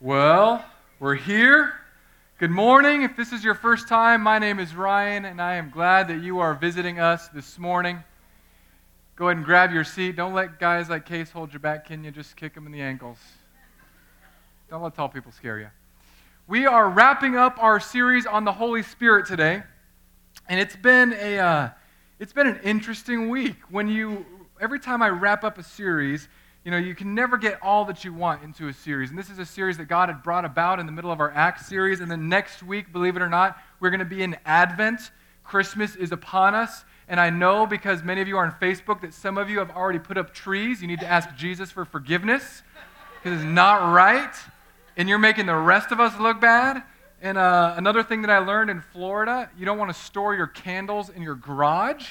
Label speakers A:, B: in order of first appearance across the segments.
A: Well, we're here. Good morning. If this is your first time, my name is Ryan, and I am glad that you are visiting us this morning. Go ahead and grab your seat. Don't let guys like Case hold your back, can you? Just kick them in the ankles. Don't let tall people scare you. We are wrapping up our series on the Holy Spirit today, and it's been a uh, it's been an interesting week. When you every time I wrap up a series, you know, you can never get all that you want into a series. And this is a series that God had brought about in the middle of our Acts series. And then next week, believe it or not, we're going to be in Advent. Christmas is upon us. And I know because many of you are on Facebook that some of you have already put up trees. You need to ask Jesus for forgiveness because it's not right. And you're making the rest of us look bad. And uh, another thing that I learned in Florida you don't want to store your candles in your garage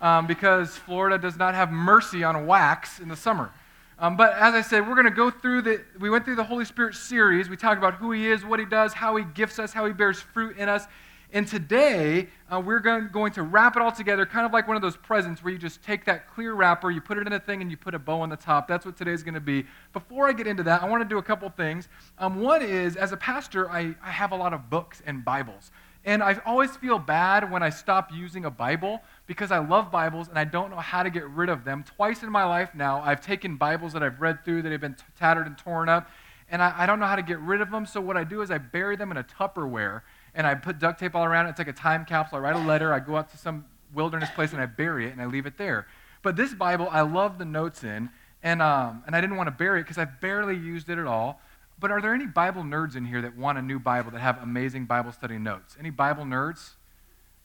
A: um, because Florida does not have mercy on wax in the summer. Um, but as I said, we're going to go through the, we went through the Holy Spirit series. We talked about who He is, what He does, how He gifts us, how He bears fruit in us. And today, uh, we're going, going to wrap it all together, kind of like one of those presents where you just take that clear wrapper, you put it in a thing, and you put a bow on the top. That's what today's going to be. Before I get into that, I want to do a couple things. Um, one is, as a pastor, I, I have a lot of books and Bibles. And I always feel bad when I stop using a Bible because I love Bibles and I don't know how to get rid of them. Twice in my life now, I've taken Bibles that I've read through that have been t- tattered and torn up, and I, I, don't know how to get rid of them. So what I do is I bury them in a Tupperware and I put duct tape all around it. It's like a time capsule. I write a letter, I go out to some wilderness place and I bury it and I leave it there. But this Bible, I love the notes in, and, um, and I didn't want to bury it because I barely used it at all. But are there any Bible nerds in here that want a new Bible that have amazing Bible study notes? Any Bible nerds?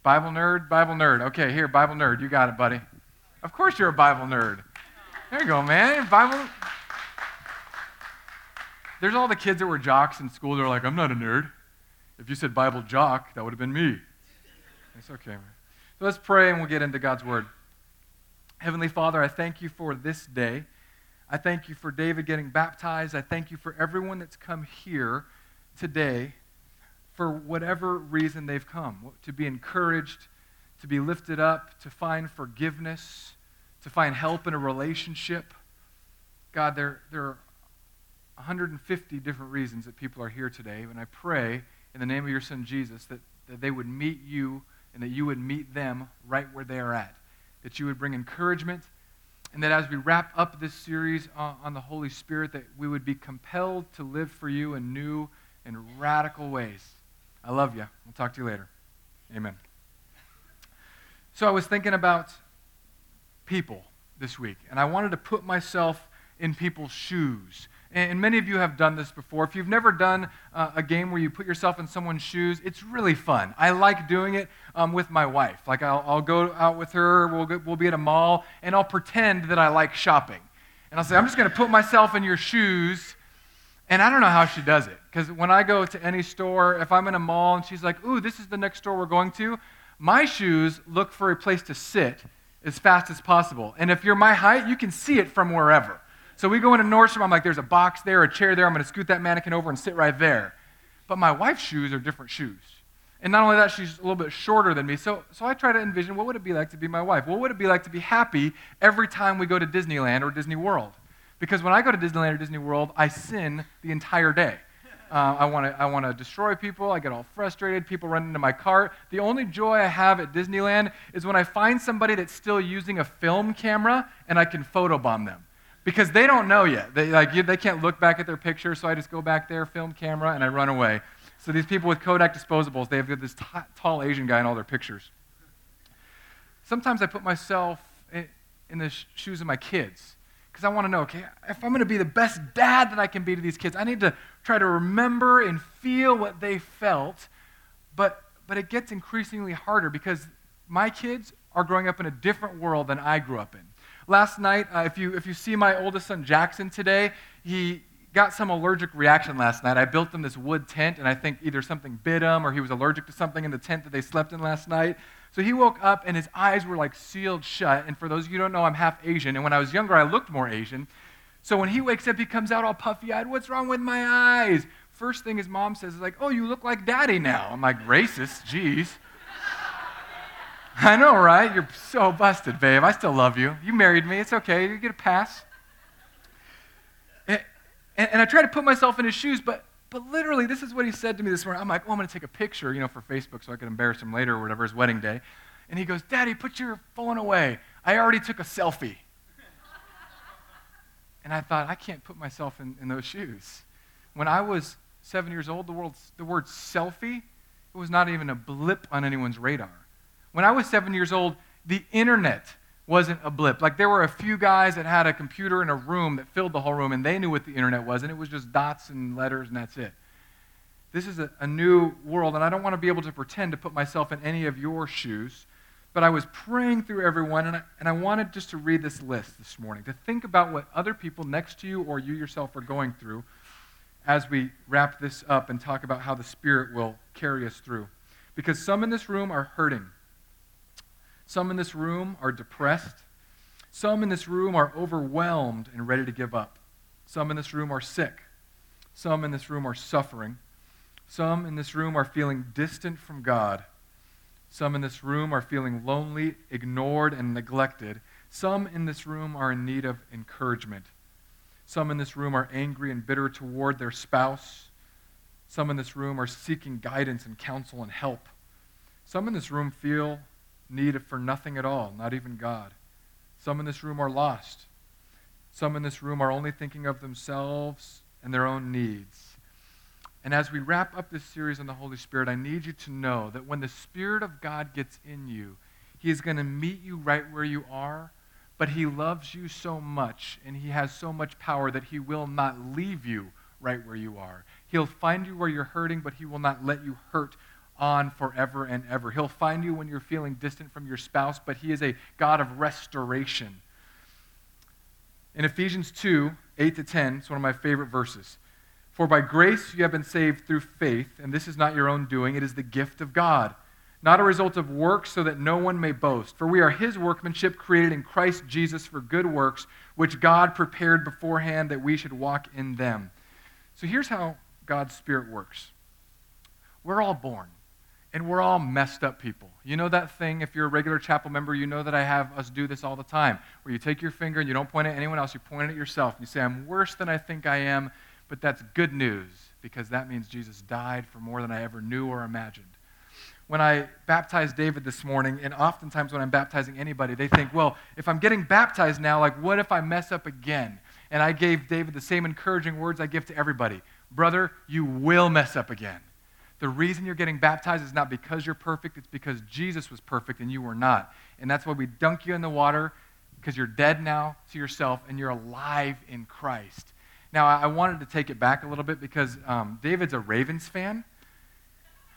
A: Bible nerd? Bible nerd. Okay, here, Bible nerd. You got it, buddy. Of course you're a Bible nerd. There you go, man. Bible. There's all the kids that were jocks in school. They're like, I'm not a nerd. If you said Bible jock, that would have been me. It's okay, man. So let's pray and we'll get into God's word. Heavenly Father, I thank you for this day. I thank you for David getting baptized. I thank you for everyone that's come here today for whatever reason they've come to be encouraged, to be lifted up, to find forgiveness, to find help in a relationship. God, there, there are 150 different reasons that people are here today. And I pray in the name of your son Jesus that, that they would meet you and that you would meet them right where they are at. That you would bring encouragement and that as we wrap up this series on, on, the Holy Spirit, that we would be compelled to live for you in new and radical ways. I love you. We'll talk to you later. Amen. So I was thinking about people this week, and I wanted to put myself in people's shoes. And many of you have done this before. If you've never done uh, a game where you put yourself in someone's shoes, it's really fun. I like doing it um, with my wife. Like, I'll, I'll, go out with her, we'll, go, we'll be at a mall, and I'll pretend that I like shopping. And I'll say, I'm just going to put myself in your shoes. And I don't know how she does it. Because when I go to any store, if I'm in a mall and she's like, ooh, this is the next store we're going to, my shoes look for a place to sit as fast as possible. And if you're my height, you can see it from wherever. So we go into Nordstrom. I'm like, there's a box there, a chair there. I'm going to scoot that mannequin over and sit right there. But my wife's shoes are different shoes. And not only that, she's a little bit shorter than me. So, so I try to envision what would it be like to be my wife? What would it be like to be happy every time we go to Disneyland or Disney World? Because when I go to Disneyland or Disney World, I sin the entire day. Uh, I want to I wanna destroy people. I get all frustrated. People run into my cart. The only joy I have at Disneyland is when I find somebody that's still using a film camera and I can photobomb them because they don't know yet. They, like, they can't look back at their picture, so I just go back there, film camera, and I run away. So these people with Kodak disposables, they have this t- tall Asian guy in all their pictures. Sometimes I put myself in, the sh- shoes of my kids because I want to know, okay, if I'm going to be the best dad that I can be to these kids, I need to try to remember and feel what they felt. But, but it gets increasingly harder because my kids are growing up in a different world than I grew up in. Last night, uh, if, you, if you see my oldest son Jackson today, he got some allergic reaction last night. I built him this wood tent, and I think either something bit him or he was allergic to something in the tent that they slept in last night. So he woke up and his eyes were like sealed shut. And for those of you who don't know, I'm half Asian. And when I was younger, I looked more Asian. So when he wakes up, he comes out all puffy eyed. What's wrong with my eyes? First thing his mom says is like, Oh, you look like daddy now. I'm like, Racist, jeez. I know, right? You're so busted, babe. I still love you. You married me. It's okay. You get a pass. And, and, and I try to put myself in his shoes, but, But literally, this is what he said to me this morning. I'm like, oh, I'm going to take a picture, you know, for Facebook so I can embarrass him later or whatever, his wedding day. And he goes, Daddy, put your phone away. I already took a selfie. and I thought, I can't put myself in, in those shoes. When I was seven years old, the, world, the word selfie, it was not even a blip on anyone's radar. When I was seven years old, the internet wasn't a blip. Like there were a few guys that had a computer in a room that filled the whole room, and they knew what the internet was, and it was just dots and letters, and that's it. This is a, a new world, and I don't want to be able to pretend to put myself in any of your shoes. But I was praying through everyone, and I, and I wanted just to read this list this morning, to think about what other people next to you or you yourself are going through as we wrap this up and talk about how the Spirit will carry us through. Because some in this room are hurting. Some in this room are depressed. Some in this room are overwhelmed and ready to give up. Some in this room are sick. Some in this room are suffering. Some in this room are feeling distant from God. Some in this room are feeling lonely, ignored, and neglected. Some in this room are in need of encouragement. Some in this room are angry and bitter toward their spouse. Some in this room are seeking guidance and counsel and help. Some in this room feel need for nothing at all, not even God. Some in this room are lost. Some in this room are only thinking of themselves and their own needs. And as we wrap up this series on the Holy Spirit, I need you to know that when the Spirit of God gets in you, He is going to meet you right where you are, but He loves you so much and He has so much power that He will not leave you right where you are. He'll find you where you're hurting, but He will not let you hurt on forever and ever. He'll find you when you're feeling distant from your spouse, but He is a God of restoration. In Ephesians 2 8 to 10, it's one of my favorite verses. For by grace you have been saved through faith, and this is not your own doing, it is the gift of God, not a result of works, so that no one may boast. For we are his workmanship, created in Christ Jesus for good works, which God prepared beforehand that we should walk in them. So here's how God's Spirit works we're all born. And we're all messed up people. You know that thing, if you're a regular chapel member, you know that I have us do this all the time, where you take your finger and you don't point at anyone else, you point at yourself. And You say, I'm worse than I think I am, but that's good news because that means Jesus died for more than I ever knew or imagined. When I baptized David this morning, and oftentimes when I'm baptizing anybody, they think, well, if I'm getting baptized now, like what if I mess up again? And I gave David the same encouraging words I give to everybody Brother, you will mess up again. The reason you're getting baptized is not because you're perfect, it's because Jesus was perfect and you were not. And that's why we dunk you in the water because you're dead now to yourself and you're alive in Christ. Now, I wanted to take it back a little bit because um, David's a Ravens fan,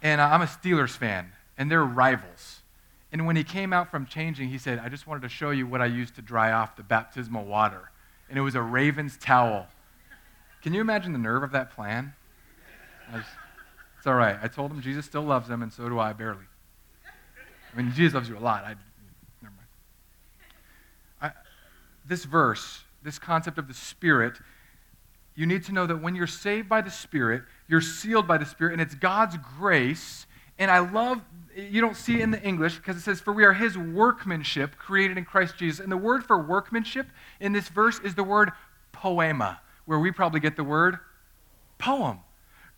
A: and I'm a Steelers fan, and they're rivals. And when he came out from changing, he said, I just wanted to show you what I used to dry off the baptismal water. And it was a Ravens towel. Can you imagine the nerve of that plan? It's all right. I told him Jesus still loves him, and so do I, barely. I mean, Jesus loves you a lot. I, never mind. I, this verse, this concept of the Spirit, you need to know that when you're saved by the Spirit, you're sealed by the Spirit, and it's God's grace. And I love, you don't see it in the English because it says, For we are his workmanship created in Christ Jesus. And the word for workmanship in this verse is the word poema, where we probably get the word poem.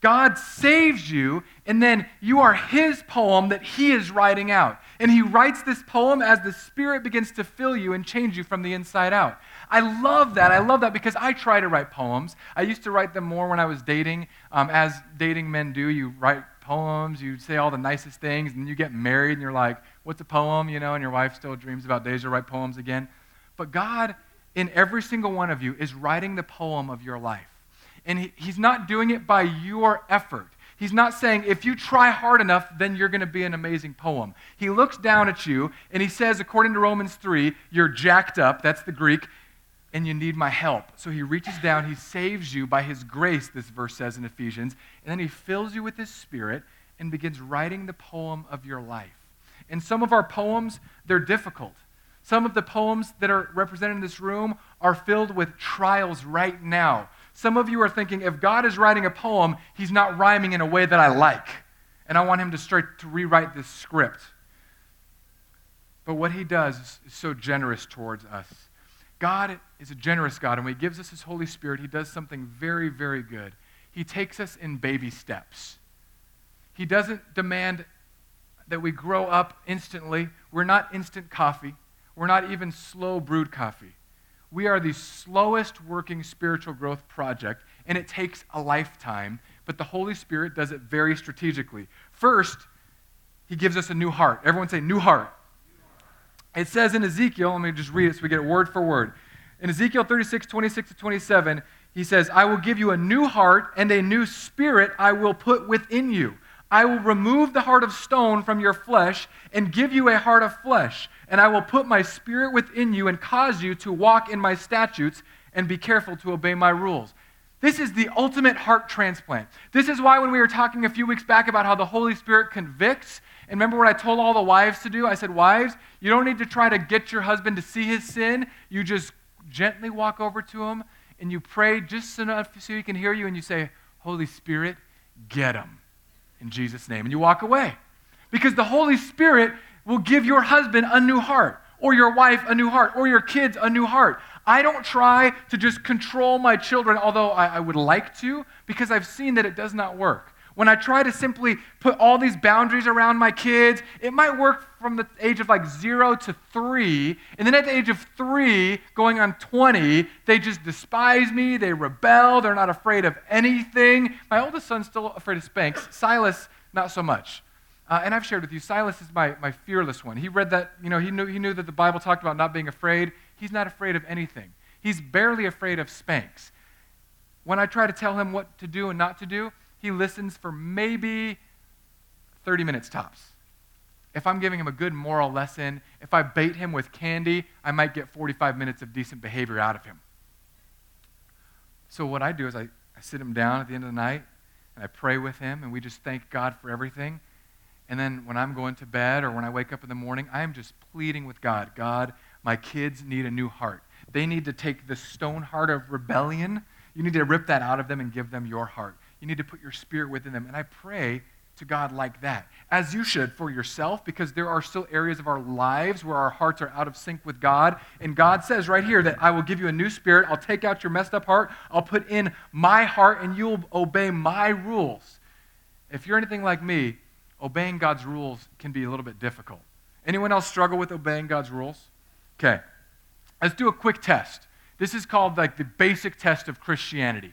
A: God saves you, and then you are his poem that he is writing out. And he writes this poem as the Spirit begins to fill you and change you from the inside out. I love that. I love that because I try to write poems. I used to write them more when I was dating. Um, as dating men do, you write poems, you say all the nicest things, and you get married, and you're like, what's a poem? You know, and your wife still dreams about days to write poems again. But God, in every single one of you, is writing the poem of your life. And he, He's not doing it by your effort. He's not saying, if you try hard enough, then you're going to be an amazing poem. He looks down at you and he says, according to Romans 3, you're jacked up. That's the Greek and you need my help. So he reaches down, he saves you by his grace, this verse says in Ephesians, and then he fills you with his spirit and begins writing the poem of your life. And some of our poems, they're difficult. Some of the poems that are represented in this room are filled with trials right now. Some of you are thinking, if God is writing a poem, he's not rhyming in a way that I like. And I want him to start to rewrite this script. But what he does is so generous towards us. God is a generous God, and when He gives us His Holy Spirit, He does something very, very good. He takes us in baby steps. He doesn't demand that we grow up instantly. We're not instant coffee. We're not even slow brewed coffee. We are the slowest working spiritual growth project, and it takes a lifetime, but the Holy Spirit does it very strategically. First, He gives us a new heart. Everyone say, new heart. It says in Ezekiel, let me just read it so we get it word for word. In Ezekiel 36, 26 to 27, he says, I will give you a new heart and a new spirit I will put within you. I will remove the heart of stone from your flesh and give you a heart of flesh. And I will put my spirit within you and cause you to walk in my statutes and be careful to obey my rules. This is the ultimate heart transplant. This is why when we were talking a few weeks back about how the Holy Spirit convicts, and remember what I told all the wives to do? I said, Wives, you don't need to try to get your husband to see his sin. You just gently walk over to him and you pray just enough so he can hear you and you say, Holy Spirit, get him in Jesus' name. And you walk away. Because the Holy Spirit will give your husband a new heart, or your wife a new heart, or your kids a new heart. I don't try to just control my children, although I, I would like to, because I've seen that it does not work. When I try to simply put all these boundaries around my kids, it might work from the age of like zero to three. And then at the age of three, going on 20, they just despise me. They rebel. They're not afraid of anything. My oldest son's still afraid of spanks. Silas, not so much. Uh, and I've shared with you, Silas is my, my fearless one. He read that, you know, he knew, he knew that the Bible talked about not being afraid. He's not afraid of anything. He's barely afraid of spanks. When I try to tell him what to do and not to do, he listens for maybe 30 minutes tops. If I'm giving him a good moral lesson, if I bait him with candy, I might get 45 minutes of decent behavior out of him. So, what I do is I, I sit him down at the end of the night and I pray with him, and we just thank God for everything. And then when I'm going to bed or when I wake up in the morning, I am just pleading with God God, my kids need a new heart. They need to take the stone heart of rebellion. You need to rip that out of them and give them your heart. You need to put your spirit within them. And I pray to God like that, as you should for yourself, because there are still areas of our lives where our hearts are out of sync with God. And God says right here that I will give you a new spirit. I'll take out your messed up heart. I'll put in my heart, and you'll obey my rules. If you're anything like me, obeying God's rules can be a little bit difficult. Anyone else struggle with obeying God's rules? Okay. Let's do a quick test. This is called like the basic test of Christianity.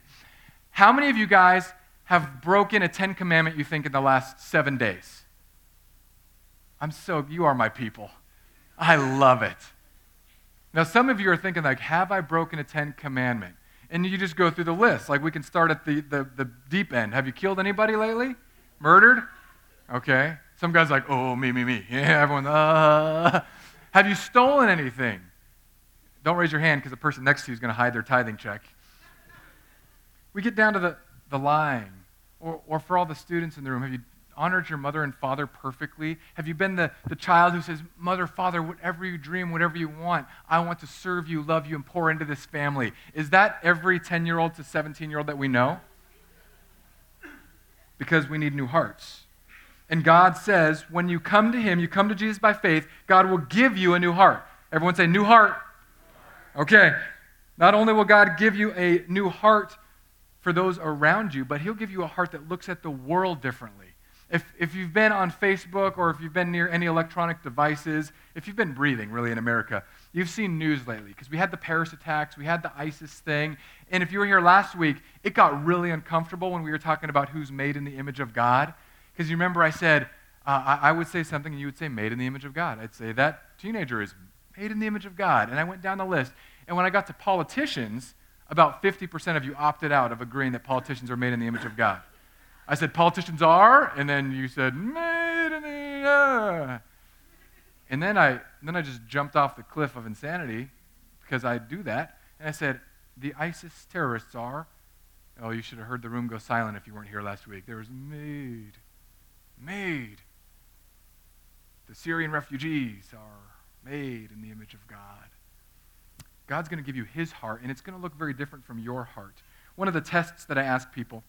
A: How many of you guys have broken a Ten Commandment you think in the last seven days? I'm so, you are my people. I love it. Now, some of you are thinking, like, have I broken a Ten Commandment? And you just go through the list. Like, we can start at the, the, the deep end. Have you killed anybody lately? Murdered? Okay. Some guy's like, oh, me, me, me. Yeah, everyone, uh. Have you stolen anything? Don't raise your hand because the person next to you is going to hide their tithing check. We get down to the, the lying. Or, or for all the students in the room, have you honored your mother and father perfectly? Have you been the, the child who says, Mother, Father, whatever you dream, whatever you want, I want to serve you, love you, and pour into this family? Is that every 10 year old to 17 year old that we know? Because we need new hearts. And God says, when you come to Him, you come to Jesus by faith, God will give you a new heart. Everyone say, new heart. Okay. Not only will God give you a new heart for those around you, but He'll give you a heart that looks at the world differently. If, if you've been on Facebook or if you've been near any electronic devices, if you've been breathing really in America, you've seen news lately because we had the Paris attacks, we had the ISIS thing. And if you were here last week, it got really uncomfortable when we were talking about who's made in the image of God. Because you remember I said, uh, I, I would say something and you would say, made in the image of God. I'd say, that teenager is made in the image of God. And I went down the list. And when I got to politicians, about 50% of you opted out of agreeing that politicians are made in the image of God. I said, politicians are, and then you said, made in the. Uh. And then I, then I just jumped off the cliff of insanity because I do that. And I said, the ISIS terrorists are. Oh, you should have heard the room go silent if you weren't here last week. There was made. Made. The Syrian refugees are made in the image of God. God's going to give you his heart, and it's going to look very different from your heart. One of the tests that I ask people,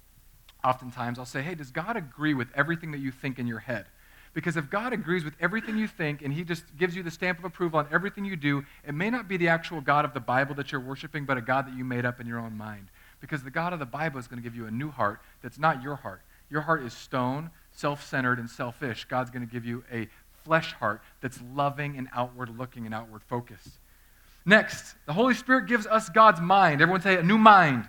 A: oftentimes I'll say, hey, does God agree with everything that you think in your head? Because if God agrees with everything you think and he just gives you the stamp of approval on everything you do, it may not be the actual God of the Bible that you're worshiping, but a God that you made up in your own mind. Because the God of the Bible is going to give you a new heart that's not your heart. Your heart is stone, self centered, and selfish. God's going to give you a flesh heart that's loving and outward looking and outward focused. Next, the Holy Spirit gives us God's mind. Everyone say a new mind.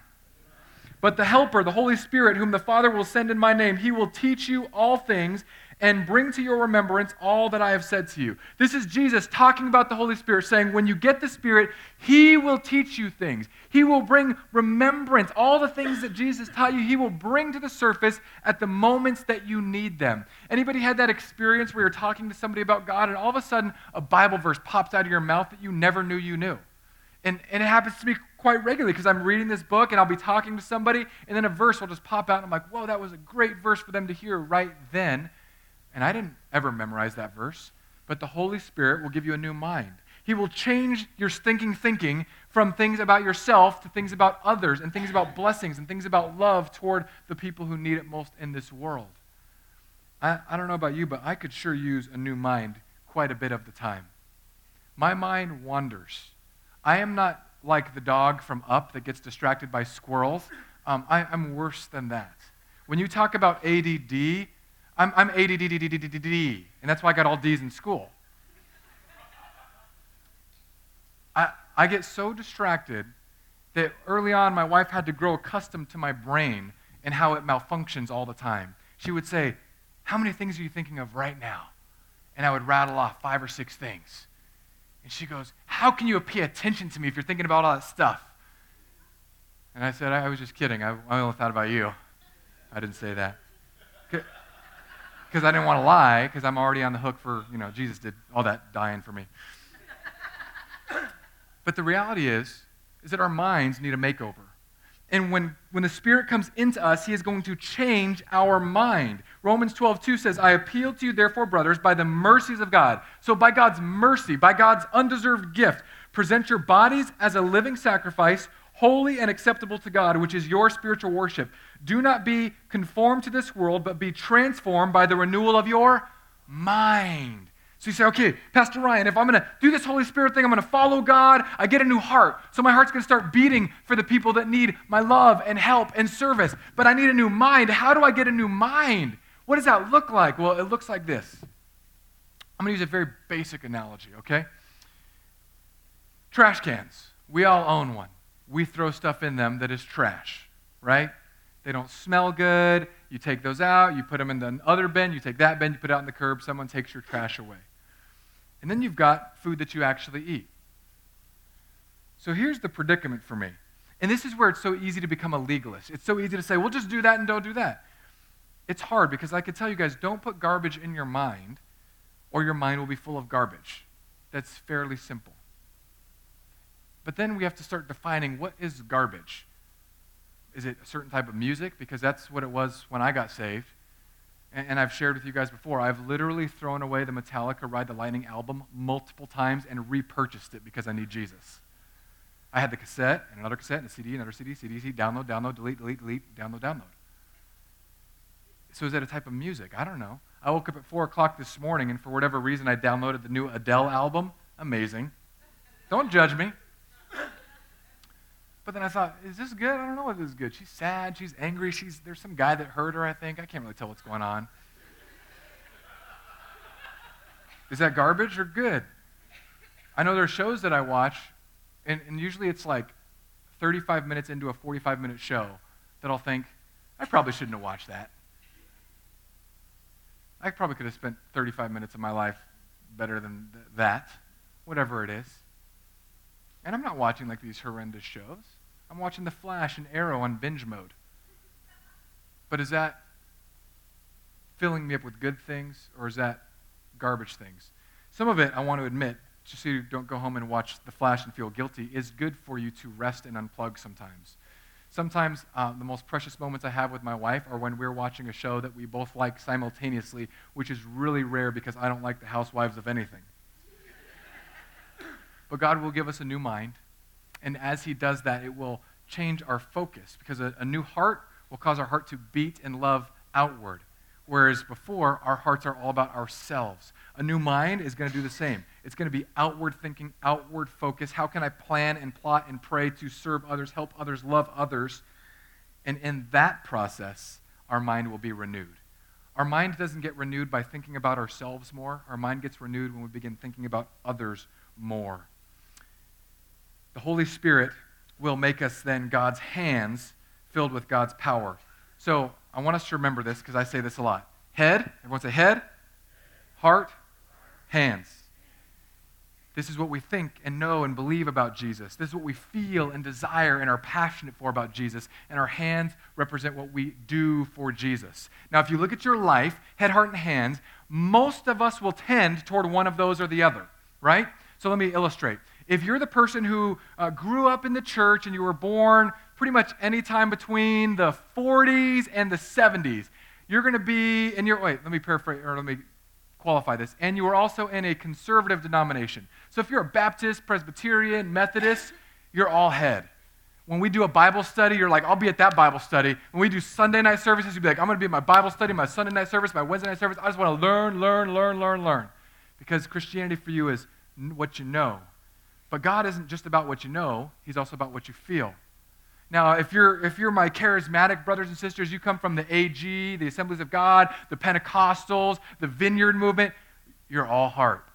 A: But the Helper, the Holy Spirit, whom the Father will send in my name, he will teach you all things and bring to your remembrance all that I have said to you. This is Jesus talking about the Holy Spirit, saying, When you get the Spirit, He will teach you things. He will bring remembrance. All the things that Jesus taught you, He will bring to the surface at the moments that you need them. Anybody had that experience where you're talking to somebody about God and all of a sudden a Bible verse pops out of your mouth that you never knew you knew? And, and it happens to me quite regularly because I'm reading this book and I'll be talking to somebody, and then a verse will just pop out, and I'm like, whoa, that was a great verse for them to hear right then. And I didn't ever memorize that verse, but the Holy Spirit will give you a new mind. He will change your thinking thinking from things about yourself to things about others and things about blessings and things about love toward the people who need it most in this world. I, I don't know about you, but I could sure use a new mind quite a bit of the time. My mind wanders. I am not like the dog from Up that gets distracted by squirrels. Um, I, I'm worse than that. When you talk about ADD, I'm, I'm ADDDDDD, and that's why I got all D's in school. I, I get so distracted that early on my wife had to grow accustomed to my brain and how it malfunctions all the time. She would say, How many things are you thinking of right now? And I would rattle off five or six things. And she goes, How can you pay attention to me if you're thinking about all that stuff? And I said, I was just kidding. I, I only thought about you. I didn't say that because I didn't want to lie because I'm already on the hook for, you know, Jesus did all that dying for me. but the reality is, is that our minds need a makeover. And when, when the Spirit comes into us, He is going to change our mind. Romans 12, 2 says, I appeal to you, therefore, brothers, by the mercies of God. So, by God's mercy, by God's undeserved gift, present your bodies as a living sacrifice, holy and acceptable to God, which is your spiritual worship. Do not be conformed to this world, but be transformed by the renewal of your mind. So you say, okay, Pastor Ryan, if I'm going to do this Holy Spirit thing, I'm going to follow God, I get a new heart. So my heart's going to start beating for the people that need my love and help and service. But I need a new mind. How do I get a new mind? What does that look like? Well, it looks like this. I'm going to use a very basic analogy, okay? Trash cans. We all own one we throw stuff in them that is trash, right? They don't smell good. You take those out, you put them in the other bin, you take that bin, you put it out in the curb, someone takes your trash away. And then you've got food that you actually eat. So here's the predicament for me. And this is where it's so easy to become a legalist. It's so easy to say, well, just do that and don't do that. It's hard because I could tell you guys, don't put garbage in your mind, or your mind will be full of garbage. That's fairly simple. But then we have to start defining what is garbage. Is it a certain type of music? Because that's what it was when I got saved. And, and I've shared with you guys before, I've literally thrown away the Metallica Ride the Lightning album multiple times and repurchased it because I need Jesus. I had the cassette and another cassette and a CD, another CD, CD, CD, download, download, delete, delete, delete, download, download. So is that a type of music? I don't know. I woke up at 4 o'clock this morning and for whatever reason I downloaded the new Adele album. Amazing. Don't judge me. But then I thought, is this good? I don't know if this is good. She's sad. She's angry. She's, there's some guy that hurt her, I think. I can't really tell what's going on. Is that garbage or good? I know there are shows that I watch, and, and usually it's like 35 minutes into a 45 minute show that I'll think, I probably shouldn't have watched that. I probably could have spent 35 minutes of my life better than th- that, whatever it is. And I'm not watching like these horrendous shows. I'm watching The Flash and Arrow on binge mode. But is that filling me up with good things or is that garbage things? Some of it, I want to admit, just so you don't go home and watch The Flash and feel guilty, is good for you to rest and unplug sometimes. Sometimes uh, the most precious moments I have with my wife are when we're watching a show that we both like simultaneously, which is really rare because I don't like the housewives of anything. But God will give us a new mind. And as He does that, it will change our focus because a, a new heart will cause our heart to beat and love outward. Whereas before, our hearts are all about ourselves. A new mind is going to do the same. It's going to be outward thinking, outward focus. How can I plan and plot and pray to serve others, help others, love others? And in that process, our mind will be renewed. Our mind doesn't get renewed by thinking about ourselves more. Our mind gets renewed when we begin thinking about others more. The Holy Spirit will make us then God's hands filled with God's power. So I want us to remember this because I say this a lot. Head, everyone say head, heart, hands. This is what we think and know and believe about Jesus. This is what we feel and desire and are passionate for about Jesus. And our hands represent what we do for Jesus. Now, if you look at your life, head, heart, and hands, most of us will tend toward one of those or the other, right? So let me illustrate. If you're the person who uh, grew up in the church and you were born pretty much any time between the 40s and the 70s, you're going to be in your, wait, let me paraphrase, or let me qualify this. And you are also in a conservative denomination. So if you're a Baptist, Presbyterian, Methodist, you're all head. When we do a Bible study, you're like, I'll be at that Bible study. When we do Sunday night services, you'd be like, I'm going to be at my Bible study, my Sunday night service, my Wednesday night service. I just want to learn, learn, learn, learn, learn. Because Christianity for you is what you know. But God isn't just about what you know, He's also about what you feel. Now, if you're, if you're my charismatic brothers and sisters, you come from the AG, the Assemblies of God, the Pentecostals, the Vineyard movement, you're all heart.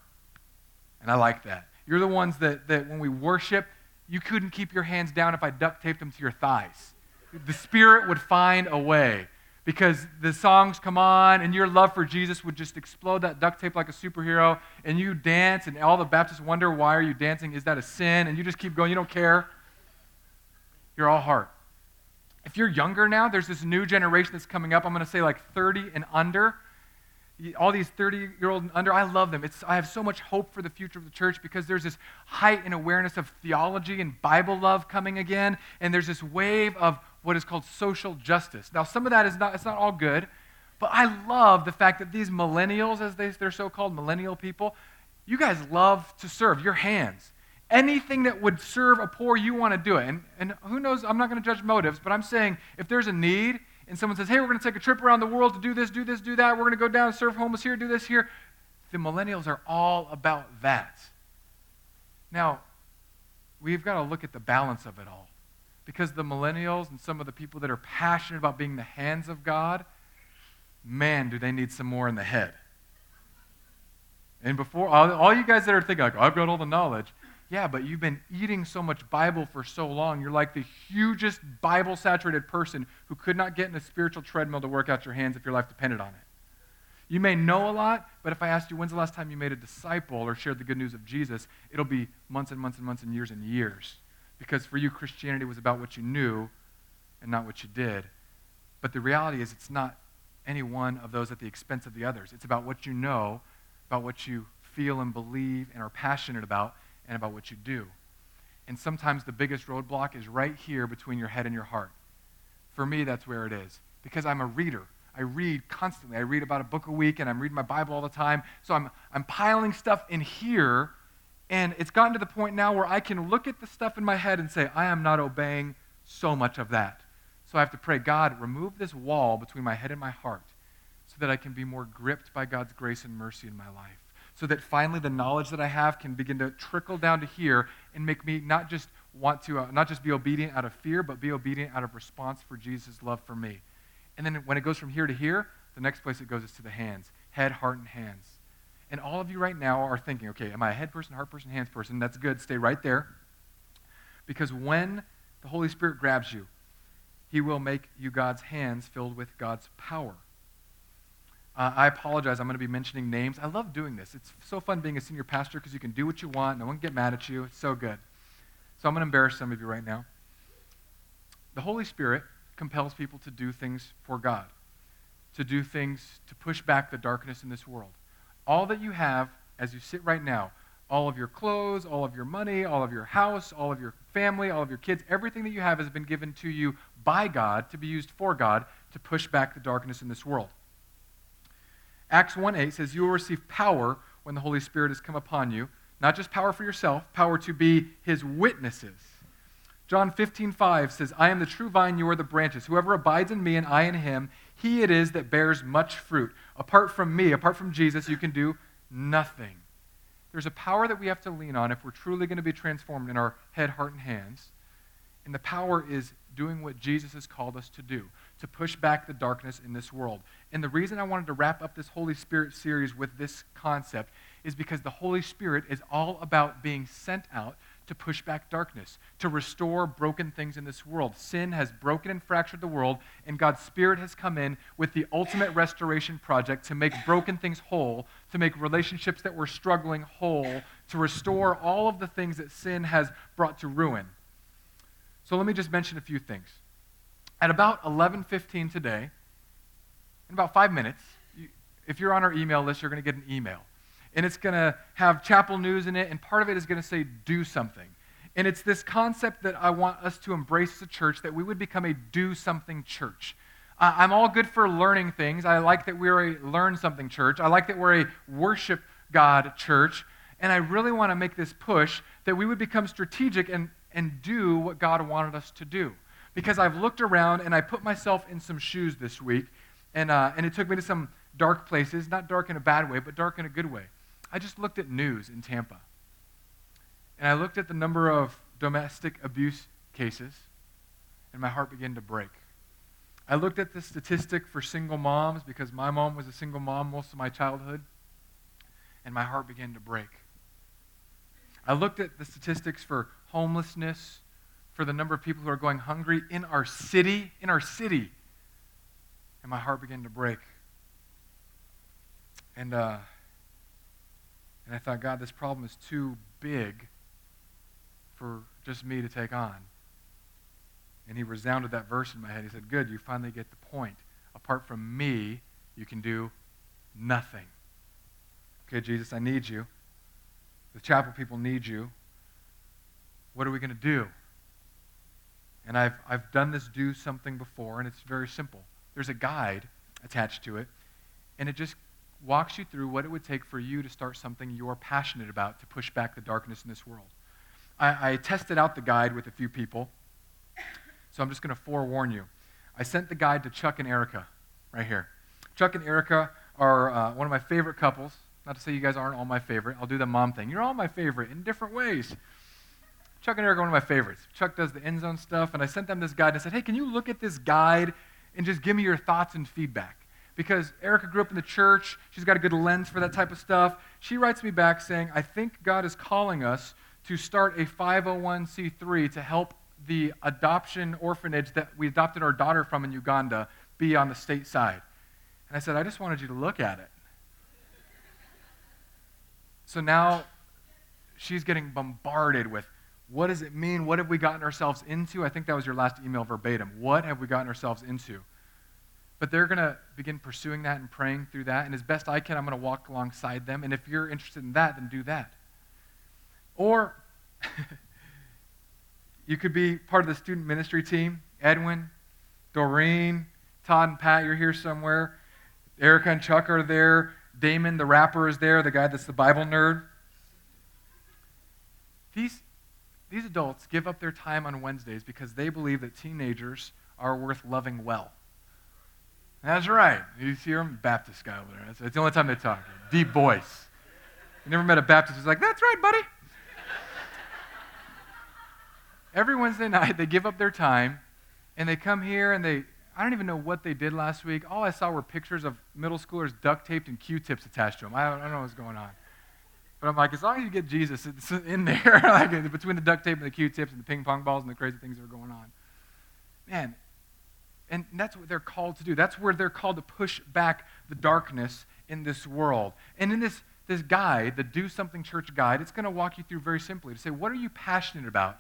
A: And I like that. You're the ones that, that when we worship, you couldn't keep your hands down if I duct taped them to your thighs. The Spirit would find a way because the songs come on and your love for Jesus would just explode that duct tape like a superhero and you dance and all the Baptists wonder why are you dancing? Is that a sin? And you just keep going. You don't care. You're all heart. If you're younger now, there's this new generation that's coming up. I'm going to say like 30 and under. All these 30 year old and under, I love them. It's, I have so much hope for the future of the church because there's this height and awareness of theology and Bible love coming again. And there's this wave of what is called social justice. Now, some of that is not, it's not all good, but I love the fact that these millennials, as they, they're so called, millennial people, you guys love to serve your hands. Anything that would serve a poor, you want to do it. And, and who knows, I'm not going to judge motives, but I'm saying if there's a need and someone says, hey, we're going to take a trip around the world to do this, do this, do that, we're going to go down and serve homeless here, do this here, the millennials are all about that. Now, we've got to look at the balance of it all. Because the millennials and some of the people that are passionate about being the hands of God, man, do they need some more in the head. And before, all, all you guys that are thinking, like, I've got all the knowledge, yeah, but you've been eating so much Bible for so long. You're like the hugest Bible saturated person who could not get in a spiritual treadmill to work out your hands if your life depended on it. You may know a lot, but if I asked you when's the last time you made a disciple or shared the good news of Jesus, it'll be months and months and months and years and years. Because for you, Christianity was about what you knew and not what you did. But the reality is, it's not any one of those at the expense of the others. It's about what you know, about what you feel and believe and are passionate about, and about what you do. And sometimes the biggest roadblock is right here between your head and your heart. For me, that's where it is. Because I'm a reader. I read constantly. I read about a book a week and I'm reading my Bible all the time. So I'm, I'm piling stuff in here. And it's gotten to the point now where I can look at the stuff in my head and say, I am not obeying so much of that. So I have to pray, God, remove this wall between my head and my heart so that I can be more gripped by God's grace and mercy in my life so that finally the knowledge that I have can begin to trickle down to here and make me not just want to, uh, not just be obedient out of fear, but be obedient out of response for Jesus' love for me. And then when it goes from here to here, the next place it goes is to the hands head, heart, and hands. And all of you right now are thinking, okay, am I a head person, heart person, hands person? That's good. Stay right there. Because when the Holy Spirit grabs you, he will make you God's hands filled with God's power. Uh, I apologize. I'm going to be mentioning names. I love doing this. It's so fun being a senior pastor because you can do what you want. No one can get mad at you. It's so good. So I'm going to embarrass some of you right now. The Holy Spirit compels people to do things for God, to do things to push back the darkness in this world. All that you have as you sit right now, all of your clothes, all of your money, all of your house, all of your family, all of your kids, everything that you have has been given to you by God to be used for God to push back the darkness in this world. Acts 1 8 says, You will receive power when the Holy Spirit has come upon you. Not just power for yourself, power to be his witnesses. John 15 5 says, I am the true vine, you are the branches. Whoever abides in me and I in him, he it is that bears much fruit. Apart from me, apart from Jesus, you can do nothing. There's a power that we have to lean on if we're truly going to be transformed in our head, heart, and hands. And the power is doing what Jesus has called us to do, to push back the darkness in this world. And the reason I wanted to wrap up this Holy Spirit series with this concept is because the Holy Spirit is all about being sent out to push back darkness, to restore broken things in this world. Sin has broken and fractured the world, and God's Spirit has come in with the ultimate restoration project to make broken things whole, to make relationships that were struggling whole, to restore all of the things that sin has brought to ruin. So let me just mention a few things. At about 11:15 today, in about 5 minutes, if you're on our email list, you're going to get an email and it's going to have chapel news in it, and part of it is going to say, do something. And it's this concept that I want us to embrace as a church that we would become a do something church. I'm all good for learning things. I like that we're a learn something church. I like that we're a worship God church. And I really want to make this push that we would become strategic and, and do what God wanted us to do. Because I've looked around and I put myself in some shoes this week, and, uh, and it took me to some dark places, not dark in a bad way, but dark in a good way. I just looked at news in Tampa. And I looked at the number of domestic abuse cases, and my heart began to break. I looked at the statistic for single moms because my mom was a single mom most of my childhood, and my heart began to break. I looked at the statistics for homelessness, for the number of people who are going hungry in our city, in our city, and my heart began to break. And uh, and I thought, God, this problem is too big for just me to take on. And he resounded that verse in my head. He said, Good, you finally get the point. Apart from me, you can do nothing. Okay, Jesus, I need you. The chapel people need you. What are we going to do? And I've, I've done this do something before, and it's very simple. There's a guide attached to it, and it just walks you through what it would take for you to start something you're passionate about to push back the darkness in this world. I, I tested out the guide with a few people, so I'm just going to forewarn you. I sent the guide to Chuck and Erica right here. Chuck and Erica are uh, one of my favorite couples. Not to say you guys aren't all my favorite. I'll do the mom thing. You're all my favorite in different ways. Chuck and Erica are one of my favorites. Chuck does the end zone stuff, and I sent them this guide and I said, hey, can you look at this guide and just give me your thoughts and feedback? Because Erica grew up in the church. She's got a good lens for that type of stuff. She writes me back saying, I think God is calling us to start a 501c3 to help the adoption orphanage that we adopted our daughter from in Uganda be on the state side. And I said, I just wanted you to look at it. So now she's getting bombarded with what does it mean? What have we gotten ourselves into? I think that was your last email verbatim. What have we gotten ourselves into? But they're going to begin pursuing that and praying through that. And as best I can, I'm going to walk alongside them. And if you're interested in that, then do that. Or you could be part of the student ministry team. Edwin, Doreen, Todd and Pat, you're here somewhere. Erica and Chuck are there. Damon, the rapper, is there, the guy that's the Bible nerd. These, these adults give up their time on Wednesdays because they believe that teenagers are worth loving well. That's right. You see him? Baptist guy over there. That's, that's the only time they talk. Deep voice. You never met a Baptist who's like, that's right, buddy. Every Wednesday night, they give up their time and they come here and they, I don't even know what they did last week. All I saw were pictures of middle schoolers duct taped and Q tips attached to them. I don't, I don't know what's going on. But I'm like, as long as you get Jesus in there, like between the duct tape and the Q tips and the ping pong balls and the crazy things that are going on. Man, and that's what they're called to do. That's where they're called to push back the darkness in this world. And in this, this guide, the Do Something Church guide, it's going to walk you through very simply to say, what are you passionate about?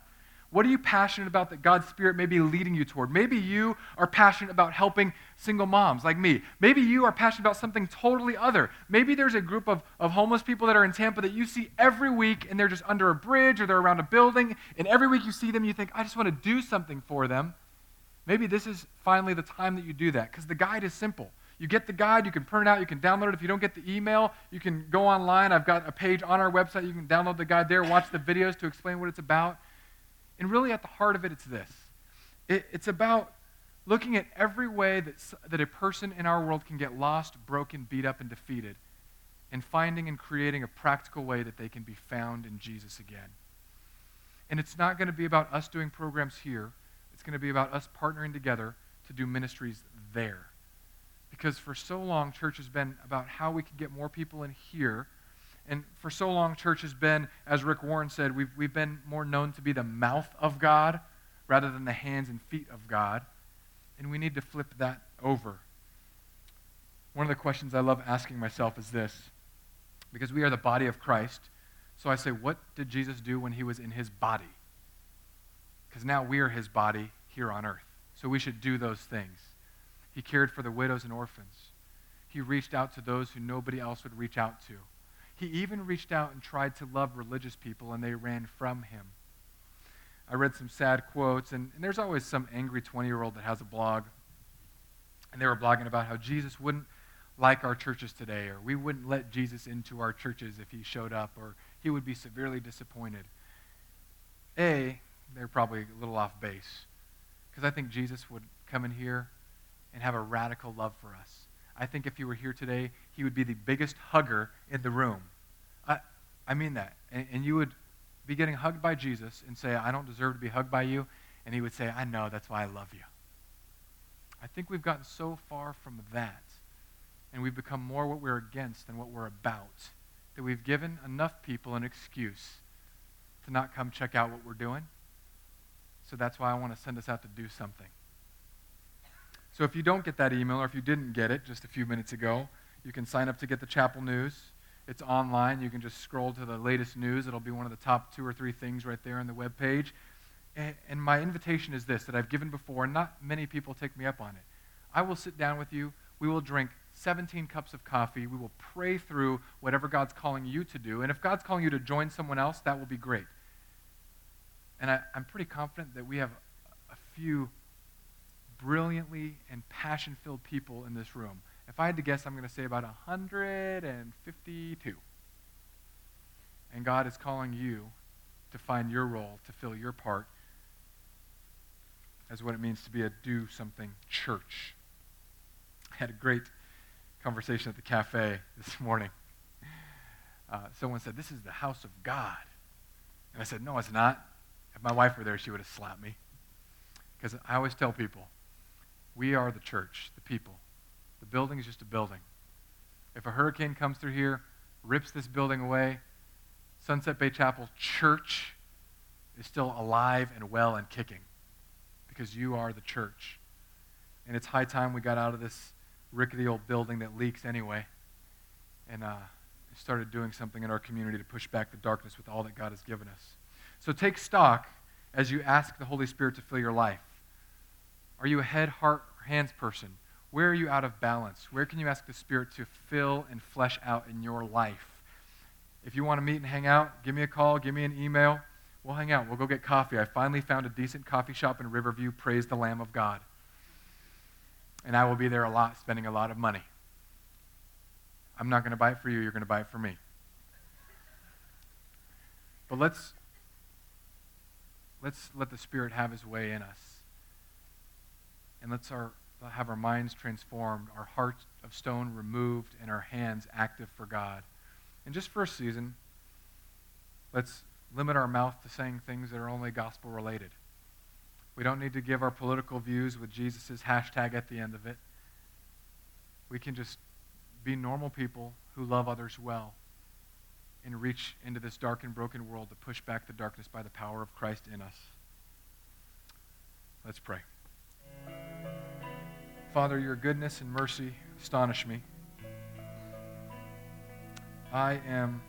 A: What are you passionate about that God's Spirit may be leading you toward? Maybe you are passionate about helping single moms like me. Maybe you are passionate about something totally other. Maybe there's a group of, of homeless people that are in Tampa that you see every week and they're just under a bridge or they're around a building, and every week you see them, you think, I just want to do something for them. Maybe this is finally the time that you do that because the guide is simple. You get the guide, you can print it out, you can download it. If you don't get the email, you can go online. I've got a page on our website. You can download the guide there, watch the videos to explain what it's about. And really, at the heart of it, it's this it, it's about looking at every way that, that a person in our world can get lost, broken, beat up, and defeated, and finding and creating a practical way that they can be found in Jesus again. And it's not going to be about us doing programs here It's going to be about us partnering together to do ministries there. Because for so long, church has been about how we can get more people in here. And for so long, church has been, as Rick Warren said, we've, we've been more known to be the mouth of God rather than the hands and feet of God. And we need to flip that over. One of the questions I love asking myself is this because we are the body of Christ. So I say, what did Jesus do when he was in his body? Because now we are his body here on earth. So we should do those things. He cared for the widows and orphans. He reached out to those who nobody else would reach out to. He even reached out and tried to love religious people, and they ran from him. I read some sad quotes, and, and there's always some angry 20 year old that has a blog. And they were blogging about how Jesus wouldn't like our churches today, or we wouldn't let Jesus into our churches if he showed up, or he would be severely disappointed. A, they're probably a little off base, because I think Jesus would come in here and have a radical love for us. I think if he were here today, he would be the biggest hugger in the room. I, I mean that. And, and you would be getting hugged by Jesus and say, I don't deserve to be hugged by you. And he would say, I know, that's why I love you. I think we've gotten so far from that, and we've become more what we're against than what we're about, that we've given enough people an excuse to not come check out what we're doing. So that's why I want to send us out to do something. So if you don't get that email, or if you didn't get it just a few minutes ago, you can sign up to get the chapel news. It's online. You can just scroll to the latest news. It'll be one of the top two or three things right there on the web page. And, and my invitation is this that I've given before, and not many people take me up on it. I will sit down with you. We will drink 17 cups of coffee. We will pray through whatever God's calling you to do. And if God's calling you to join someone else, that will be great. And I, am pretty confident that we have a few brilliantly and passion filled people in this room. If I had to guess, I'm going to say about 152. And God is calling you to find your role, to fill your part as what it means to be a do something church. I had a great conversation at the cafe this morning. Uh, someone said, This is the house of God. And I said, No, it's not. If my wife were there, she would have slapped me. Because I always tell people, we are the church, the people. The building is just a building. If a hurricane comes through here, rips this building away, Sunset Bay Chapel Church is still alive and well and kicking because you are the church. And it's high time we got out of this rickety old building that leaks anyway and uh, started doing something in our community to push back the darkness with all that God has given us. So take stock as you ask the Holy Spirit to fill your life. Are you a head, heart, or hands person? Where are you out of balance? Where can you ask the Spirit to fill and flesh out in your life? If you want to meet and hang out, give me a call, give me an email. We'll hang out. We'll go get coffee. I finally found a decent coffee shop in Riverview. Praise the Lamb of God. And I will be there a lot, spending a lot of money. I'm not going to buy it for you, you're going to buy it for me. But let's let's let the Spirit have his way in us and let's our, have our minds transformed, our hearts of stone removed, and our hands active for God. And just for a season, let's limit our mouth to saying things that are only gospel related. We don't need to give our political views with Jesus' hashtag at the end of it. We can just be normal people who love others well and reach into this dark and broken world to push back the darkness by the power of Christ in us. Let's pray. Father, your goodness and mercy astonish me. I am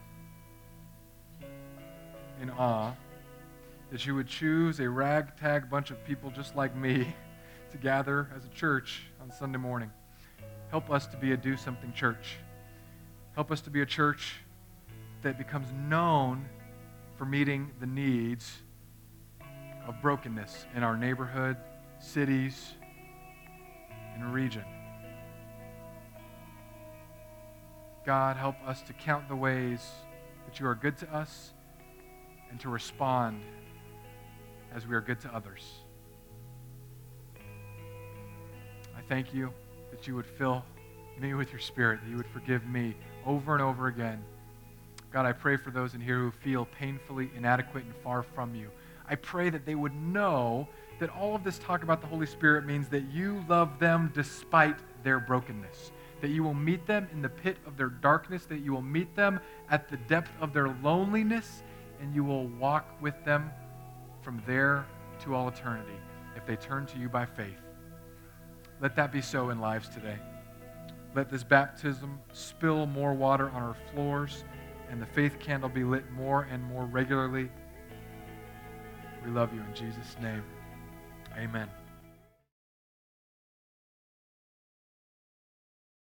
A: in awe that you would choose a ragtag bunch of people just like me to gather as a church on Sunday morning. Help us to be a do something church. Help us to be a church that becomes known for meeting the needs of brokenness in our neighborhood, cities, and region. God, help us to count the ways that you are good to us and to respond as we are good to others. I thank you that you would fill me with your spirit, that you would forgive me over and over again. God, I pray for those in here who feel painfully inadequate and far from you. I pray that they would know that all of this talk about the Holy Spirit means that you love them despite their brokenness, that you will meet them in the pit of their darkness, that you will meet them at the depth of their loneliness, and you will walk with them from there to all eternity if they turn to you by faith. Let that be so in lives today. Let this baptism spill more water on our floors and the faith candle be lit more and more regularly. We love you in Jesus' name. Amen.